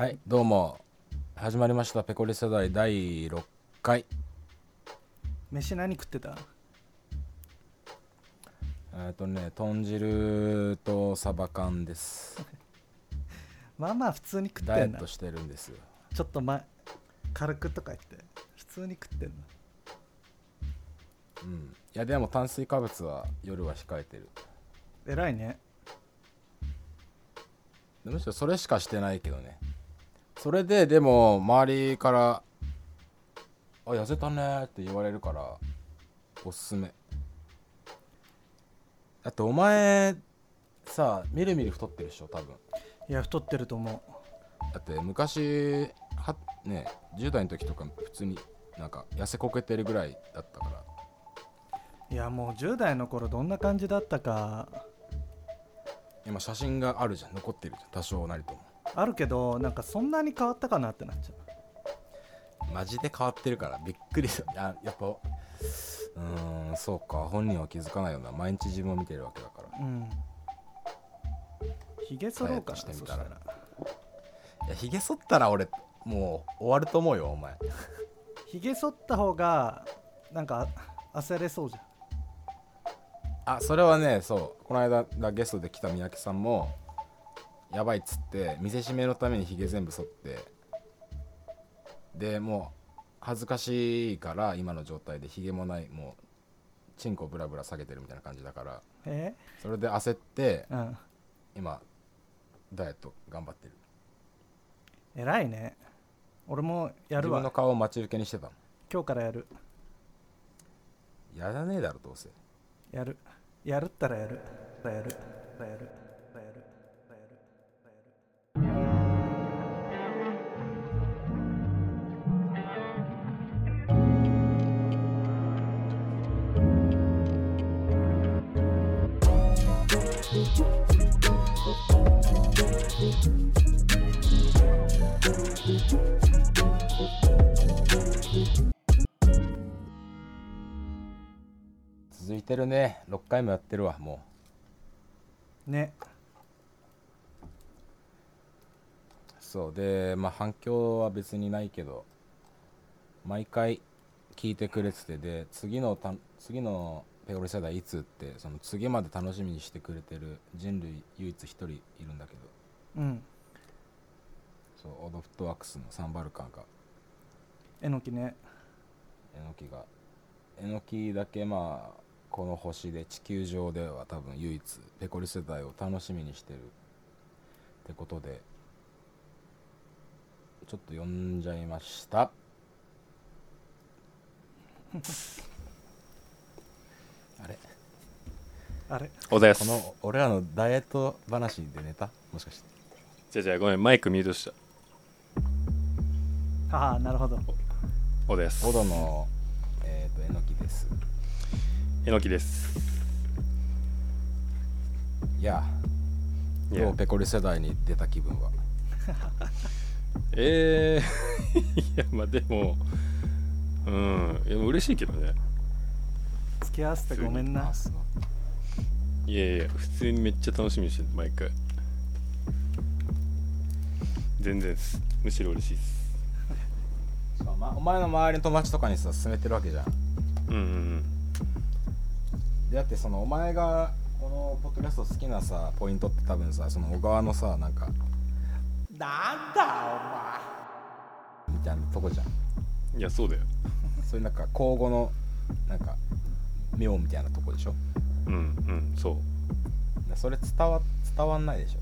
はいどうも。始まりました。ペコリ世代第6回。飯何食ってた？えっ、とね豚汁とサバ缶です。まあまあ普通に食ってんな。ダイエットしてるんですよ。ちょっと前軽くとか言って。普通に食ってんの。うん。いやでも炭水化物は夜は控えてる。偉いね。むしろそれしかしてないけどねそれででも周りから「あ痩せたね」って言われるからおすすめ。だってお前さみるみる太ってるでしょ多分。いや太ってると思だって昔はね10代の時とか普通になんか痩せこけてるぐらいだったから。ういやもう10代の頃どんな感じだったか。今写真があるじゃん。残ってるじゃん。多少なりともあるけどなんかそんなに変わったかなってなっちゃマジで変わってるからびっくりする。ややっぱうーんそうか。本人は気づかないよな毎日自分を見てるわけだから。ううん。ひげ剃ろうかしてみたら。ひげ剃ったら俺もう終わると思うよお前。ひげ剃った方がなんか焦れそうじゃん。あそれはねそう。この間がゲストで来た三宅さんもやばいっつって見せしめのためにひげ全部剃ってでもう恥ずかしいから今の状態でひげもないもうチンコブラブラ下げてるみたいな感じだからえ？それで焦ってうん。今ダイエット頑張ってる。偉いね。俺もや自分の顔を待ち受けにしてたの。今日からやる。やらねえだろどうせ。やる。やるったらやる。やる。やる続いてるね。6回もやってるわもね。うそう。でまあ反響は別にないけど毎回聞いてくれててで次のた次のペコリ世代いつってその次まで楽しみにしてくれてる人類唯一一人いるんだけどうん。そうオドフットワークスのサンバルカンがえのきね。えのきがえのきだけまあこの星で地球上では多分唯一ペコリ世代を楽しみにしてるってことでちょっと呼んじゃいました あれ。あれ？おです。この俺らのダイエット話でネタもしかして。じゃあじゃあごめんマイクミュートした。はあなるほど。おです。オドのえっ、とえのきです。えのきです。いやいや。どうペコリ世代に出た気分は？えー、いやまあでもうん。いや嬉しいけどね付き合わせてごめんないやいや普通にめっちゃ楽しみにしてる。毎回全然ですむしろ嬉しいです。そうまお前の周りの友達とかにさ勧めてるわけじゃん。うんうん。でだってそのお前がこのポッドキャスト好きなさポイントって多分さその小川のさなんか「なんだお前」みたいなとこじゃん。うんいやそうだよ。そういうなんか口語のなんか妙みたいなとこでしょ？うんうんそでそれ伝わ伝わんないでし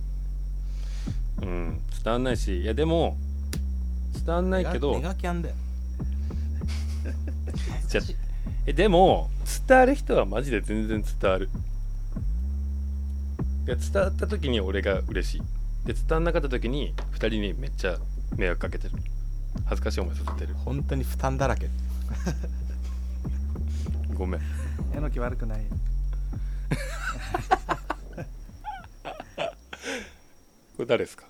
ょ？ううん伝わんないしいやでも伝わんないけどネガキャンだよ。じゃえでも伝わる人はマジで全然伝わる。いや伝わった時に俺が嬉しい。で伝わんなかった時に2人にめっちゃ迷惑かけてる。恥ずかしい思いさせてる。本当に負担だらけ。ごめんえのき悪くない。これ誰ですか？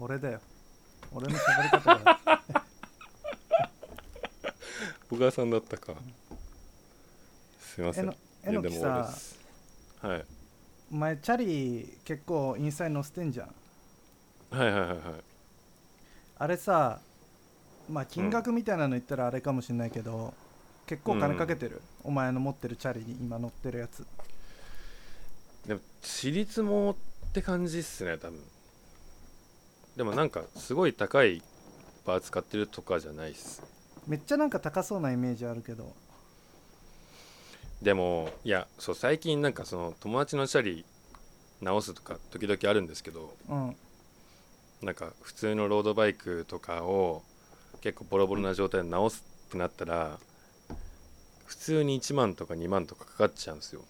俺だよ。俺の喋り方だよ。小川さんだったか。すいません。えのきさはい。お前チャリ結構インスタに載せてんじゃん。はいはいはいはい。あれさまあ金額みたいなの言ったらあれかもしれないけど、結構金かけてる、お前の持ってるチャリに今乗ってるやつ。でも私立もって感じっすね多分。でもなんかすごい高いパーツ買ってるとかじゃないっす。めっちゃなんか高そうなイメージあるけど。でもいやそう最近なんかその友達のチャリ直すとか時々あるんですけどうん。なんか普通のロードバイクとかを結構ボロボロな状態で直すってなったら普通に1万とか2万とかかかっちゃうんですよ。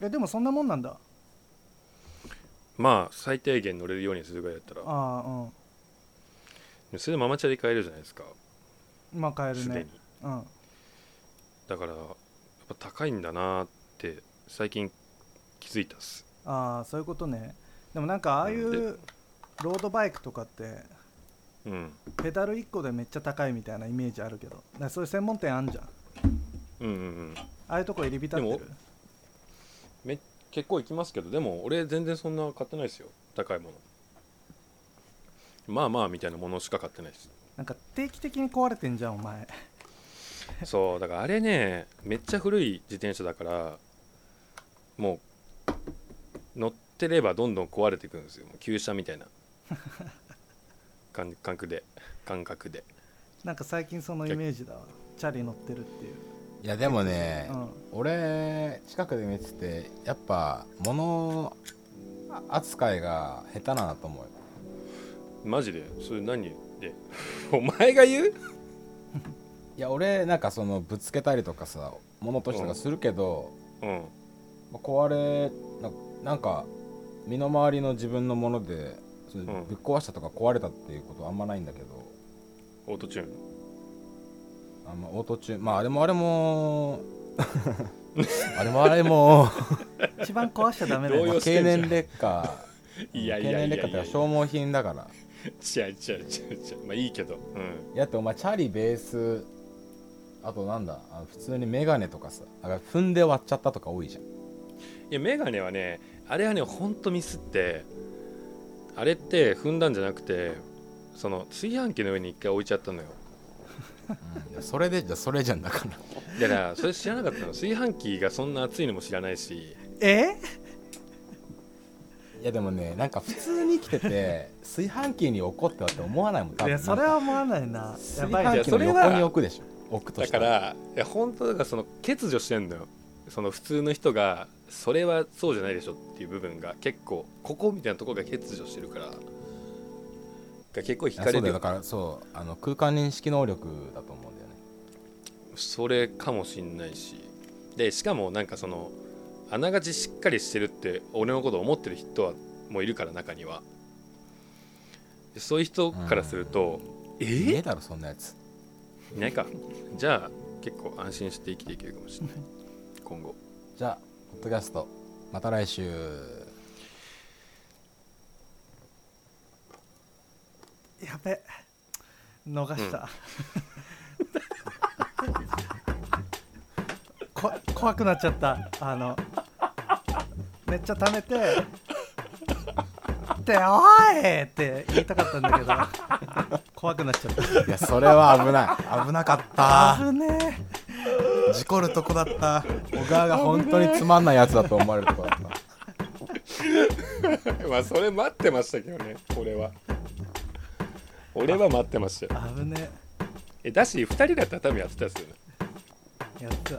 えでもそんなもんなんだ。まあ最低限乗れるようにするぐらいだったら。ああそれでママチャリ買えるじゃないですか。うんまあ買えるすでに。ねうん。だからやっぱ高いんだなって最近気づいたっす。ああそういうことね。でもなんかああいううんロードバイクとかってうん。ペダル1個でめっちゃ高いみたいなイメージあるけど。そういう専門店あんじゃんうんうんうん。ああいうとこ入り浸ってでるめ結構行きますけどでも俺全然そんな買ってないですよ。高いもの。まあまあみたいなものしか買ってないです。なんか定期的に壊れてんじゃんお前。そうだからあれねめっちゃ古い自転車だからもう乗ってればどんどん壊れていくんですよ。旧車みたいな。感感覚で感覚で。なんか最近そのイメージだわ。チャリ乗ってるっていういやでもね、うん。俺近くで見ててやっぱ物扱いが下手なんだと思う。よマジで？それ何で？お前が言う？いや俺なんかそのぶつけたりとかさ物としてとかするけど、うん。まあ壊れななんか身の回りの自分のものでそれん。ぶっ壊したとか壊れたっていうことはあんまないんだけど、オートチューンあんまオートチューンまああれもあれも あれもあれも。一番壊しちゃダメだよ。経年劣化。いやい経やいやいや。年劣化っていうか消耗品だから。違う違う違う違うまあいいけど。うん。いやだってお前チャリベースあとなんだ？あの普通にメガネとかさだから踏んで割っちゃったとか多いじゃん。いやメガネはねあれはねほんとミスってあれって踏んだんじゃなくてその炊飯器の上に一回置いちゃったのよいやそれでじゃそれじゃんだからだからそれ知らなかったの。炊飯器がそんな熱いのも知らないし。え？いやでもねなんか普通に生きてて炊飯器に怒ってはって思わないもん。多分いやそれは思わないな。やばい。炊飯器の横に置くでしょ。置くとだしたかららいや本当だからその欠如してんのよ。その普通の人がそれはそうじゃないでしょっていう部分が結構ここみたいなところが欠如してるからが結構惹いやそうだよ。かれるよだからそうあの空間認識能力だと思うんだよね。それかもしんないし。でしかもなんかそのあながちしっかりしてるって俺のことを思ってる人はもういるから中には。でそういう人からすると、え？いねえだろそんなやつ。いないか。じゃあ結構安心して生きていけるかもしれない。今後。じゃあポッドキャストまた来週やべ。逃した、こ怖くなっちゃった。あのめっちゃ溜めて「っておい!」って言いたかったんだけど 怖くなっちゃった。いやそれは危ない。危なかった。危ね事故るとこだった。小川が本当につまんないやつだと思われるとこだった。まあそれ待ってましたけどね俺は俺は待ってましたよ。え危ね。えだし2人だったら多分やってたですよね。えやった。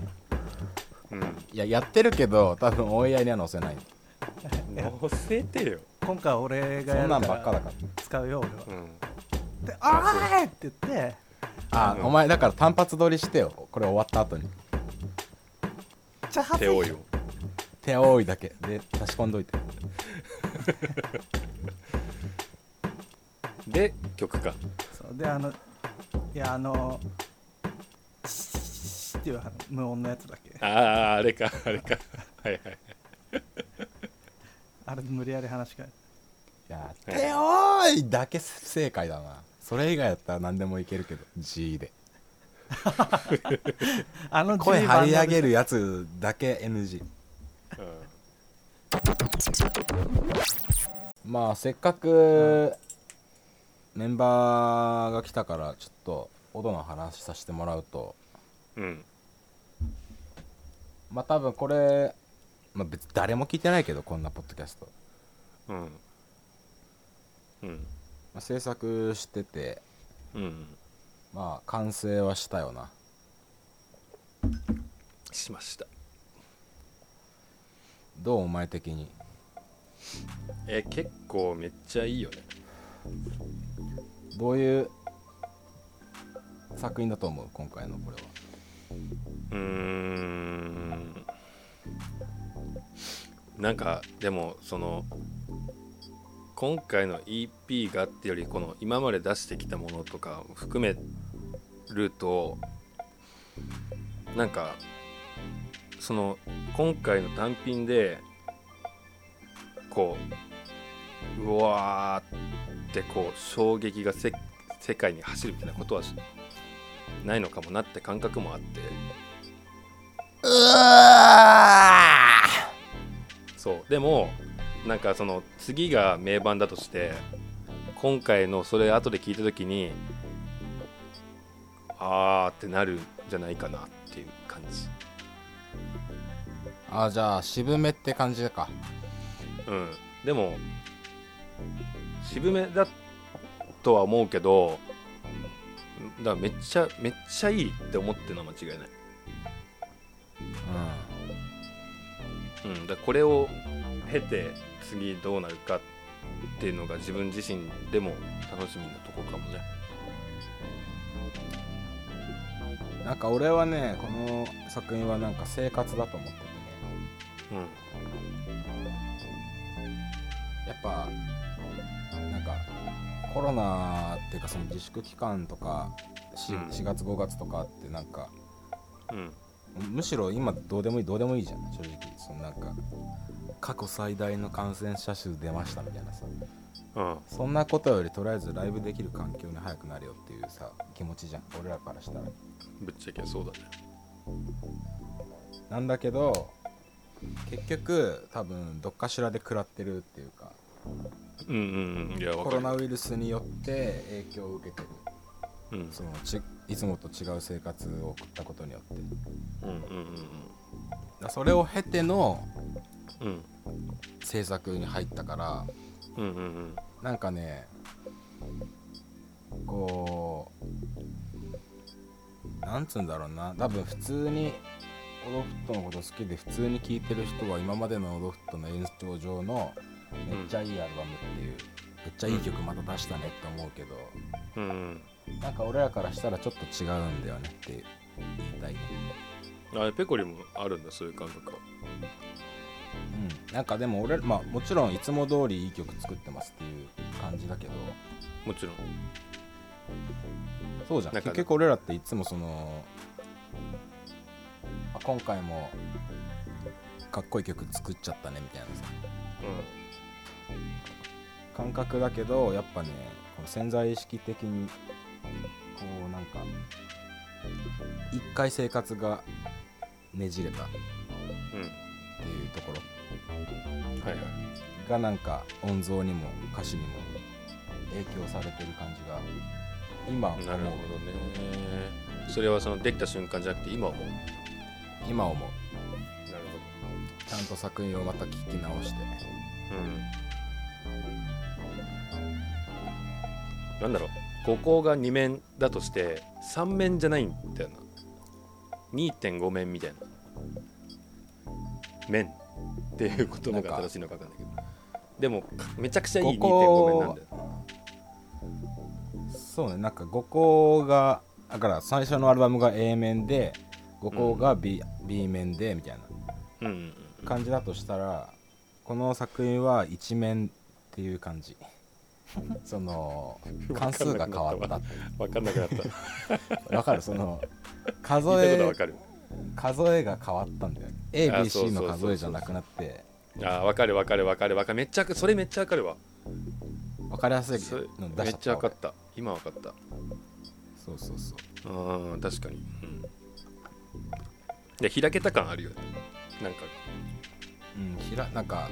うん。いややってるけど多分オンエアには載せない。乗せてよ。今回俺がそんなんやるかばっからだから。使うよ俺はうん。で「おい!」って言って。あ、うん。お前だから単発撮りしてよ。これ終わった後に「ちゃはずい手多いよ。手多いだけ。で差し込んどいて で曲かそう。であのいやあのシーっていう無音のやつだけあああれかあれかはいはいあれ無理やり話し替えいや手多いだけ正解だなそれ以外だったら何でもいけるけど G であの声張り上げるやつだけ NG まあせっかくメンバーが来たからちょっとオドの話させてもらうと。うん。まあ多分これ、まあ、別に誰も聞いてないけどこんなポッドキャスト、うん。うん。まあ、制作してて。うん。まあ完成はしたよな。しました。どうお前的に？え結構めっちゃいいよねどういう作品だと思う？今回のこれは。うーん。なんかでもその今回の EP がってよりこの今まで出してきたものとか含めるとなんかその今回の単品でこううわてこう衝撃がせ世界に走るみたいなことはしないのかもなって感覚もあって。そう。でもなんかその次が名盤だとして今回のそれ後で聞いた時にあーってなるんじゃないかなっていう感じ。あじゃあ渋めって感じか。うん。でも渋めだとは思うけどだからめっちゃめっちゃいいって思ってるのは間違いない。うん、だこれを経て次どうなるかっていうのが自分自身でも楽しみなとこかもね。うんなんか俺はねこの作品はなんか生活だと思っててね。うん。やっぱなんかコロナっていうかその自粛期間とか 4, うん。4月5月とかってなんかうん。むしろ今どうでもいいどうでもいいじゃん正直。そのなんか過去最大の感染者数出ましたみたいなさ。うん。そんなことよりとりあえずライブできる環境に早くなるよっていうさ気持ちじゃん俺らからしたら。ぶっちゃけそうだね。なんだけど結局多分どっかしらで食らってるっていうかうんうんうん。いやわコロナウイルスによって影響を受けてる。うん。そのちいつもと違う生活を送ったことによって。うんうんだそれを経てのうん。うん制作に入ったからうんうんうん。なんかねこうなんつうんだろうな。多分普通にオドフットのこと好きで普通に聴いてる人は今までのオドフットの演奏上のめっちゃいいアルバムっていう、めっちゃいい曲また出したねって思うけど、うん。うんなんか俺らからしたらちょっと違うんだよねって言いたいね。あれペコリもあるんだそういう感覚は。うん。なんかでも俺まあもちろんいつも通りいい曲作ってますっていう感じだけど。もちろん。そうじゃん。結局俺らっていつもそのあ今回もかっこいい曲作っちゃったねみたいなさ感覚だけどやっぱねこの潜在意識的にこうなんか一回生活がねじれたっていうところ。はいはい。がなんか音像にも歌詞にも影響されてる感じが今思う。なるほどね。それはそのできた瞬間じゃなくて今思う。なる今思う。ほちゃんと作品をまた聞き直して。どうんなんだろう。五行が2面だとして3面じゃないんだよな。2.5面みたいな。面っていう言葉が正しいのか分かんないけど。でもめちゃくちゃいい五2.5面行なんだよ。そうね。なんか五行がだから最初のアルバムが A 面で五行が B,、B 面でみたいうんうんな感じだとしたらこの作品は一面っていう感じ。その関数が変わった。分かんなくなった。わかる。その数え数えが変わったんだよ。ね ABC の数えじゃなくなって。あー分かる分かる分かる。分かる。めっちゃそれめっちゃ分かるわ。分かりやすいめっ出しちゃっちゃ分かった。今分かった。そうそうそう。うん確かに、うん、で開けた感あるよね。なんか。うんひらなんか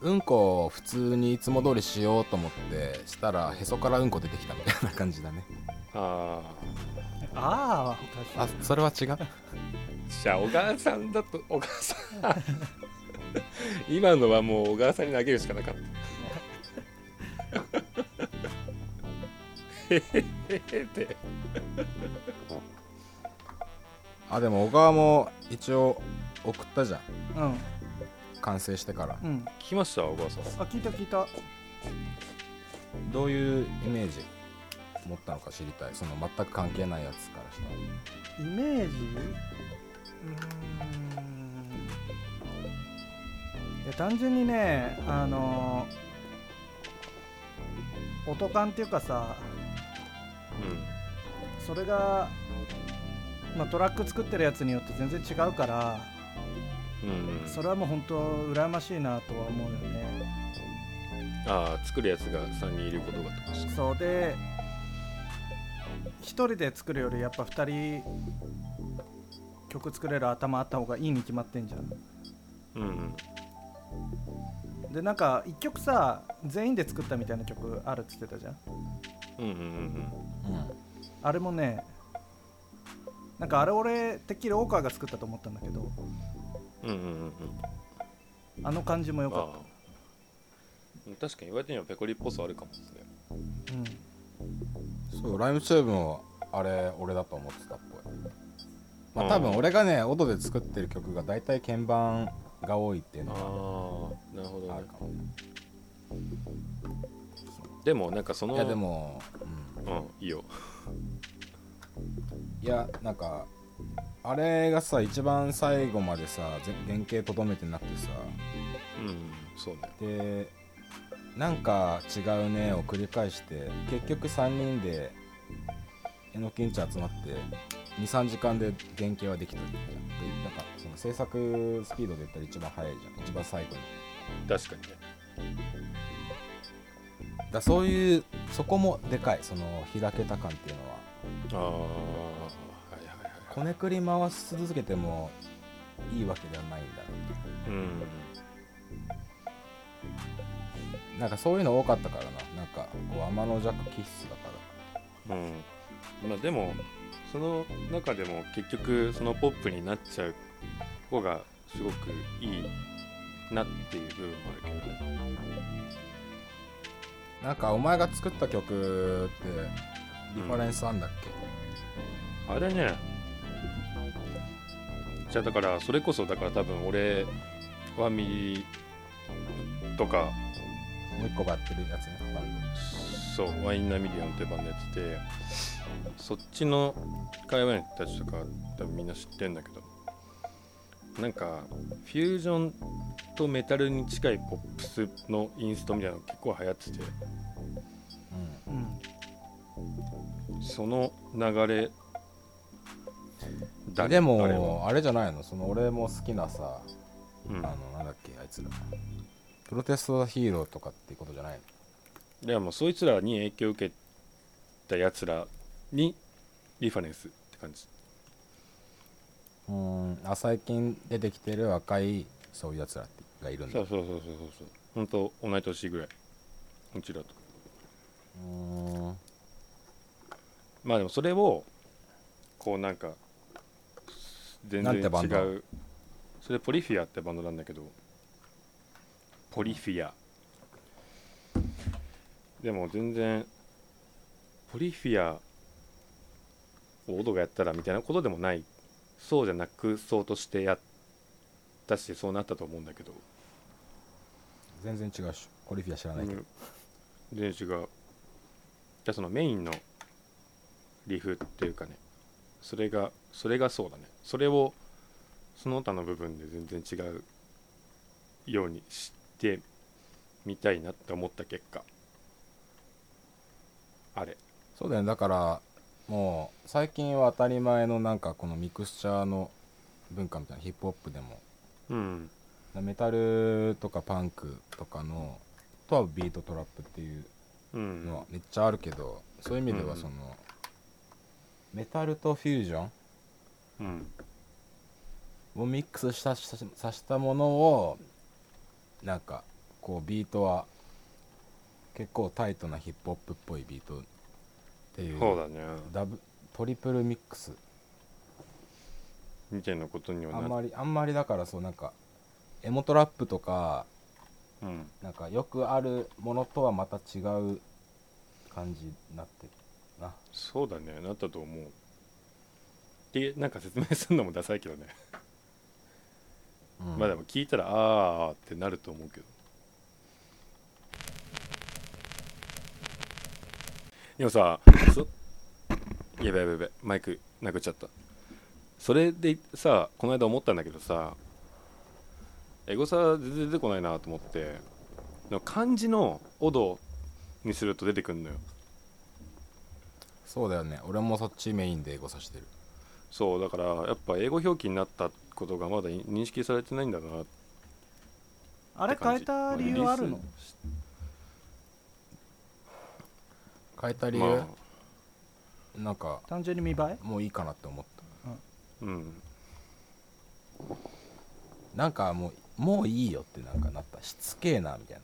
うんこを普通にいつも通りしようと思ってしたらへそからうんこ出てきたみたいな感じだね。あああああそれは違う。じゃあ小川さんだと小川さん。今のはもう小川さんに投げるしかなかった。へへへってあでも小川も一応送ったじゃんうん完成してから。うん。聞きました？小川さん。あ聞いた聞いた。どういうイメージ？持ったのか知りたい。その全く関係ないやつからしたら。イメージ？うーん。いや単純にねあの音感っていうかさそれが、まあ、トラック作ってるやつによって全然違うからうん。それはもう本当羨ましいなとは思うよね。ああ作るやつが3人いることがとかそうで1人で作るよりやっぱ2人曲作れる頭あった方がいいに決まってんじゃん。うんうん。でなんか1曲さ全員で作ったみたいな曲あるっつってたじゃん。うんうんうんうん。あれもねなんかあれ俺てっきり大川が作ったと思ったんだけどうんうんうんうん。あの感じも良かっああ確かに言われてみればペコリっぽさあるかもですね。たうん。そうライムチューブもあれ俺だと思ってたっぽい。まうん。あ多分俺がね音で作ってる曲が大体鍵盤が多いっていうああのなるほどあるかも。ねでもなんかそのいやでも、うん、うんいいよ。いやなんかあれがさ一番最後までさぜ原型とどめてなくてさ。うんそうね。でなんか違うねを繰り返して結局3人でえのきんち集まって23時間で原型はできたじゃんでなんかその制作スピードで言ったら一番速いじゃん。一番最後に。確かにね。だそういうそこもでかいその開けた感っていうのは。ああこねくり回し続けてもいいわけではないんだうん。なんかそういうの多かったからな。なんかこう天の弱気質だから。うん。まあでもその中でも結局そのポップになっちゃう方がすごくいいなっていう部分もあるけどね。なんかお前が作った曲ってリファレンスあんだっけ、あれねじゃあだからそれこそだから多分俺はミとかもう一個がやってるやつね。バンそうワインナミディアンってバンドやっててそっちの界隈の人たちとか多分みんな知ってんだけどなんかフュージョンとメタルに近いポップスのインストみたいなの結構流行っててド、うん。その流れでもあれじゃないの？その俺も好きなさ、うん。あのなんだっけあいつら。プロテストヒーローとかっていうことじゃないの？でもそいつらに影響を受けたやつらにリファレンスって感じ。うーん。あ最近出てきてる若いそういうやつらがいるんだ。そうそうそうそうそう。そう本当同い年ぐらい。うちらとうーん。まあでもそれをこうなんか全然違う。それポリフィアってバンドなんだけど。ポリフィア。でも全然ポリフィアをオドがやったらみたいなことでもないそうじゃなくそうとしてやったしそうなったと思うんだけど。全然違うっしょ。コリフィア知らないけど、うん。全然違う。じゃあそのメインのリフっていうかね。それがそれがそうだね。それをその他の部分で全然違うようにしてみたいなって思った結果。あれ。そうだよね。だからもう最近は当たり前のなんかこのミクスチャーの文化みたいなヒップホップでも。うん。メタルとかパンクとかのとはビートトラップっていううん。のはめっちゃあるけどそういう意味ではうん。その、メタルとフュージョンうんをミックスしたささしたものをなんか構ビートは結構タイトなヒップホップっぽいビートっていうそうだね。ダブトリプルミックス。みたいなことにはなあんまりあんまりだからそうなんかエモトラップとかうん。なんかよくあるものとはまた違う感じになってるなそうだねなったと思うでなんか説明するのもダサいけどね、うん。まあでも聞いたらあーあーってなると思うけど。でもさそやべやべやべマイクなくっちゃった。それでさこの間思ったんだけどさエゴサ全然出てこないなと思って漢字の「オド」にすると出てくんのよ。そうだよね。俺もそっちメインで英語さしてるそうだからやっぱ英語表記になったことがまだ認識されてないんだなあれ変えた理由あるの？変えた理由、まあ。なんか単純に見栄え？もういいかなって思った。うん。なんかもうもういいよってなんかなった。しつけえなみたい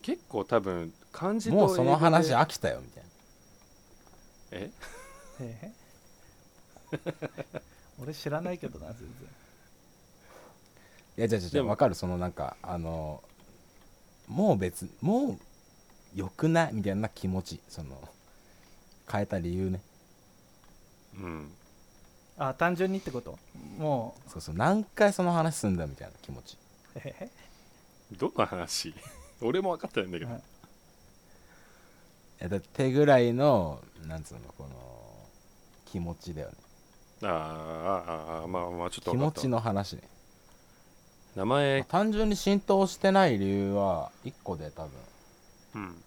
結構多分漢字なともうその話飽きたよみたいな。え？俺知らないけどな全然。いやじゃあじゃあじゃあ分かるそのなんかあのもう別もう良くないみたいな気持ちその変えた理由ね。うん。あ単純にってこと？もそうそう何回その話すんだみたいな気持ち。うへへ。どの話？俺も分かってないんだけど、はい。いやだって手ぐらいのなんつうのこの気持ちだよね。あーあーあーまあまあちょっと分かった。気持ちの話ね。名前。単純に浸透してない理由は1個で多分。うん。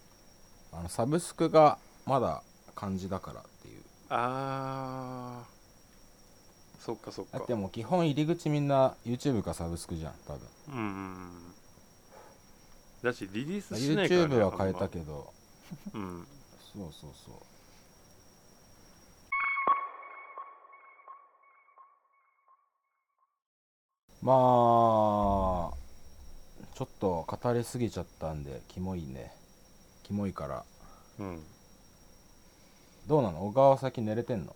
あのサブスクがまだ漢字だからっていう。ああそっかそっか。だってもう基本入り口みんな YouTube かサブスクじゃん多分。うんうんうん。だしリリースしないから、ね、YouTube は変えたけど。うん。そうそうそうまあちょっと語りすぎちゃったんでキモいね。キモいから。うん。どうなの？小川は先寝れてんの？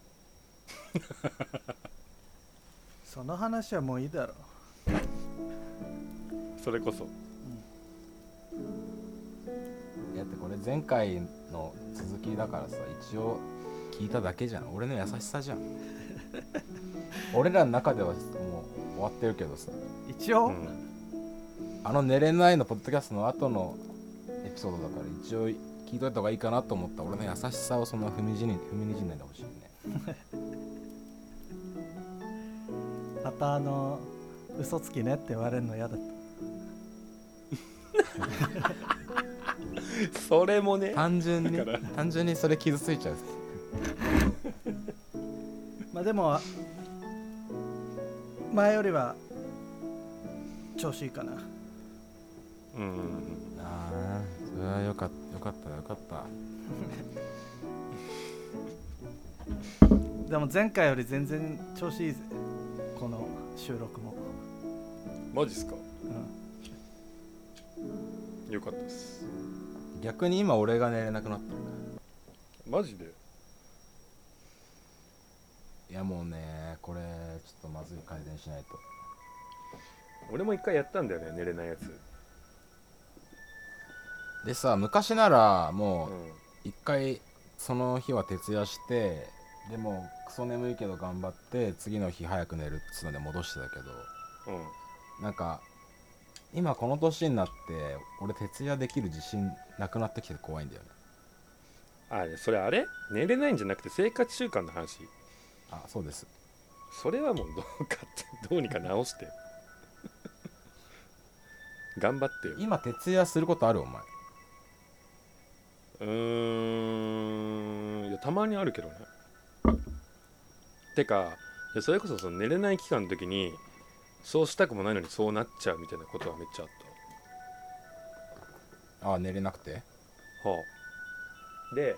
その話はもういいだろそれこそ。いやだってこれ前回の続きだからさ一応聞いただけじゃん。俺の優しさじゃん。俺らの中では終わってるけどさ。一応、うん。あの寝れないのポッドキャストの後のエピソードだから一応聞いといた方がいいかなと思った俺の優しさをその踏みじに踏みにじんないでほしいね。またあの嘘つきねって言われるの嫌だっ それもね。単純に。単純にそれ傷ついちゃう。た まあでも前よりは調子いいかな。うんうんうん。ああそれはよかったよかったよかった。でも前回より全然調子いいぜこの収録も、マジっすか？うん、よかったです。逆に今俺が寝れなくなったマジで？いやもうねこれちょっとまずい改善しないと。俺も一回やったんだよね寝れないやつ。でさ昔ならうもうん。一回その日は徹夜してでもクソ眠いけど頑張って次の日早く寝るっつうので戻してたけどうん。なんか今この年になって俺徹夜できる自信なくなってきて怖いんだよね。あそれあれ？寝れないんじゃなくて生活習慣の話。あそうですそれはもうどうかってどうにか直して。頑張ってよ。今徹夜することあるお前。うーん。いやたまにあるけどね。てかそれこそその寝れない期間の時にそうしたくもないのにそうなっちゃうみたいなことはめっちゃあっあ寝れなくて？たはあ。で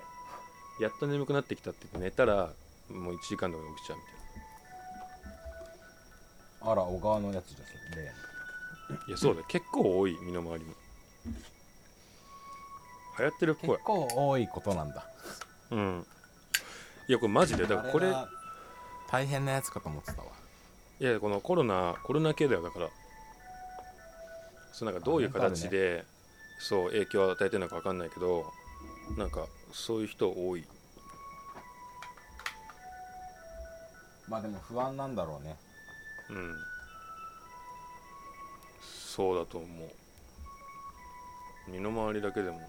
やっと眠くなってきたって言って寝たらもう1時間で起きちゃうみたいあら小川のやつじゃんそれ例のいやそうだよ結構多い身の回りも。流行ってるっぽい。結構多いことなんだ。うん。いやこれマジでだからこれあが大変なやつかと思ってたわ。いやこのコロナコロナ系だよだからそうなんかどういう形で、そう影響を与えてるのか分かんないけどなんかそういう人多い。まあでも不安なんだろうねうん。そうだと思う。身の回りだけでも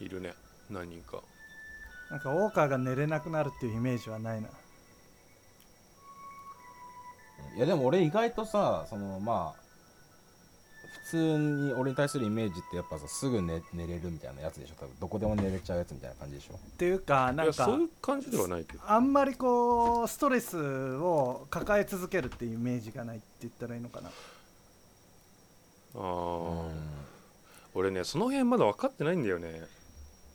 いるね。何人か。なんかウォーカーが寝れなくなるっていうイメージはないな。いやでも俺意外とさそのま通に俺に対するイメージってやっぱさすぐ寝寝れるみたいなやつでしょ？多分どこでも寝れちゃうやつみたいな感じでしょ？っていうかないんかやそういう感じではないけど。あんまりこうストレスを抱え続けるっていうイメージがないって言ったらいいのかな。ああ、うん俺ねその辺まだ分かってないんだよね。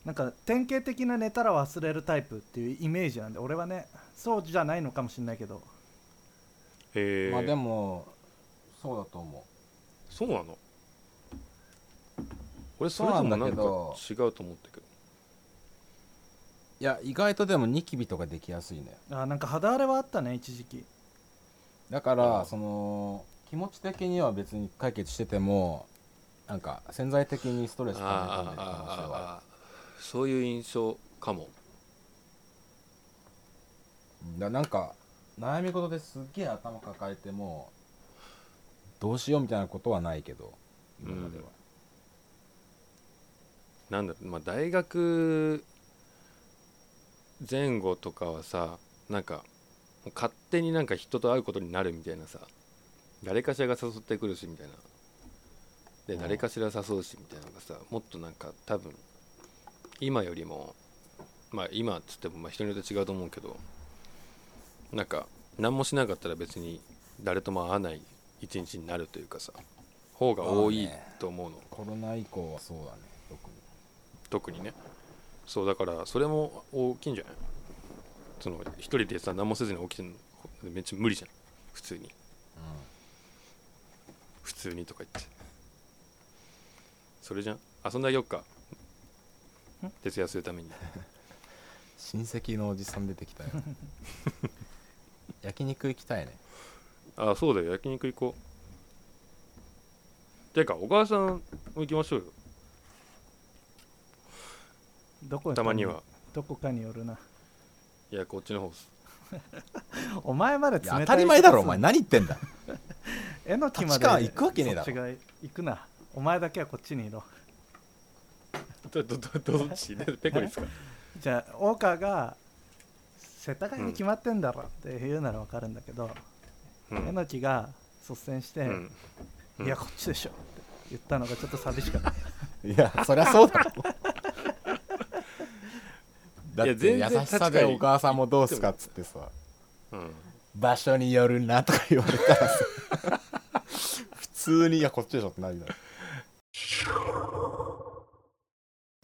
なんか典型的な寝たら忘れるタイプっていうイメージなんで俺はねそうじゃないのかもしれないけど。へえまあでもそうだと思そうなの？俺それともなんか違うと思ったけど。ういや意外とでもニキビとかできやすいのよあなんか肌荒れはあったね一時期。だから、うん。その気持ち的には別に解決しててもなんか潜在的にストレスあ感じ込んでる可能性はそういう印象かもだなんか悩み事ですっげえ頭抱えてもどうしようみたいなことはないけど今までは、なんだまあ大学前後とかはさなんか勝手になんか人と会うことになるみたいなさ誰かしらが誘ってくるしみたいな。でうん。誰かしら誘うしみたいなのがさもっとなんか多分今よりもまあ今っつってもまあ人によって違うと思うけどなんか何もしなかったら別に誰とも会わない一日になるというかさ方が多いと思うの、コロナ以降はそうだね特にね。そうだからそれも大きいんじゃない？その一人でさ何もせずに起きてるの？めっちゃ無理じゃん。普通に。普通にとか言って。それじゃん？遊んであげよっか。徹夜するために。親戚のおじさん出てきたよ。焼肉行きたいね。あそうだよ。焼肉行こう。てか小川さんも行きましょうよどこた？まには。どこかによるな。いやこっちの方っす。お前まで冷たい当たり前だろお前。何言ってんだ。えのきまで行くわけねえだろ。そっちが行くな。お前だけはこっちにいろ。どどどどっち？ペコリですか？じゃあ大川が世田谷に決まってんだろって言うならわかるんだけど、うん。えのきが率先して、うん。うん。いやこっちでしょって言ったのがちょっと寂しかった。いやそりゃそうだろだっていや全然優しさでお母さんもどうすかっつってさ。うん。場所によるなとか言われたらさ。普通にいやこっちでしょってなるだろ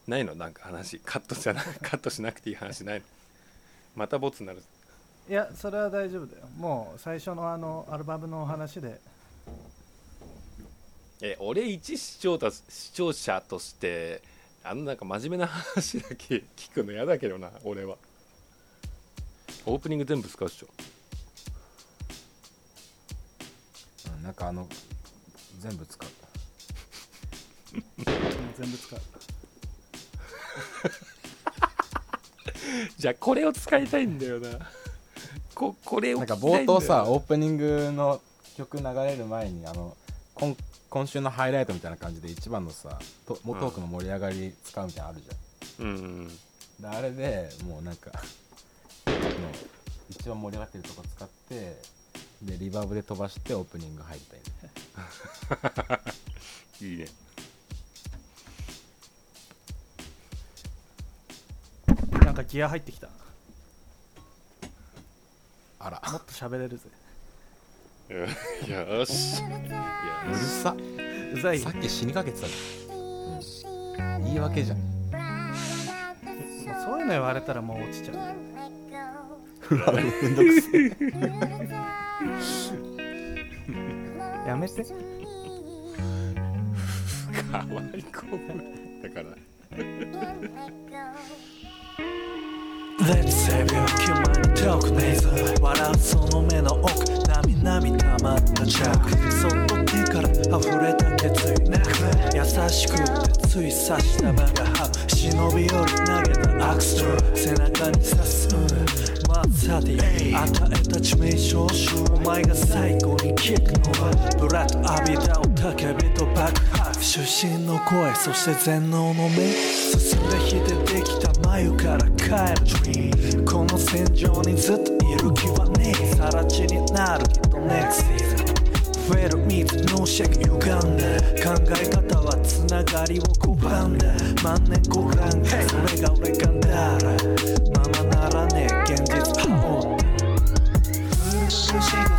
ないの？なんか話。カットじゃな カットしなくていい話ないの？またボツになる。いやそれは大丈夫だよ。もう最初のあのアルバムの話で。え俺一視聴者視聴者としてあのなんか真面目な話だけ聞くの嫌だけどな俺は。オープニング全部使うっしょう。んなんかあの全部使う。全部使う。じゃあこれを使いたいんだよな。ここれをな。んか冒頭さオープニングの曲流れる前にあの今今週のハイライトみたいな感じで一番のさトもうトークの盛り上がり使うみたいなのあるじゃん、うんうんであれでもうなんかもう一番盛り上がってるとこ使ってでリバーブで飛ばしてオープニング入りたいね いいね。なんかギア入ってきた。あら。もっと喋れるぜ。うんよし。いうるやさ。うざいさっき死にかけてたじゃん、うん、言い訳じゃん。もうそういうの言われたらもう落ちちゃう。うわめんどくせえ。やめて。あまり興奮だから。Let's save you 気まに遠くねえぞ笑うその目の奥なみなみ溜まったチャックそっと手から溢れた決意なく優しくてつい刺したバカハブ忍び寄り投げたアクスト背中に刺すマッサディ与えた致命傷臭お前が最後に聞くのはブラッド浴びたおたけびと爆発出身の声そして全能の目。進んだ日でできた眉から帰る。dream この戦場にずっといる気はねえ。更地になる。Next season 増える水のシェイク歪んだ考え方はつながりを拒んだ万年後ランがそれが俺がならままならねえ現実。羽織って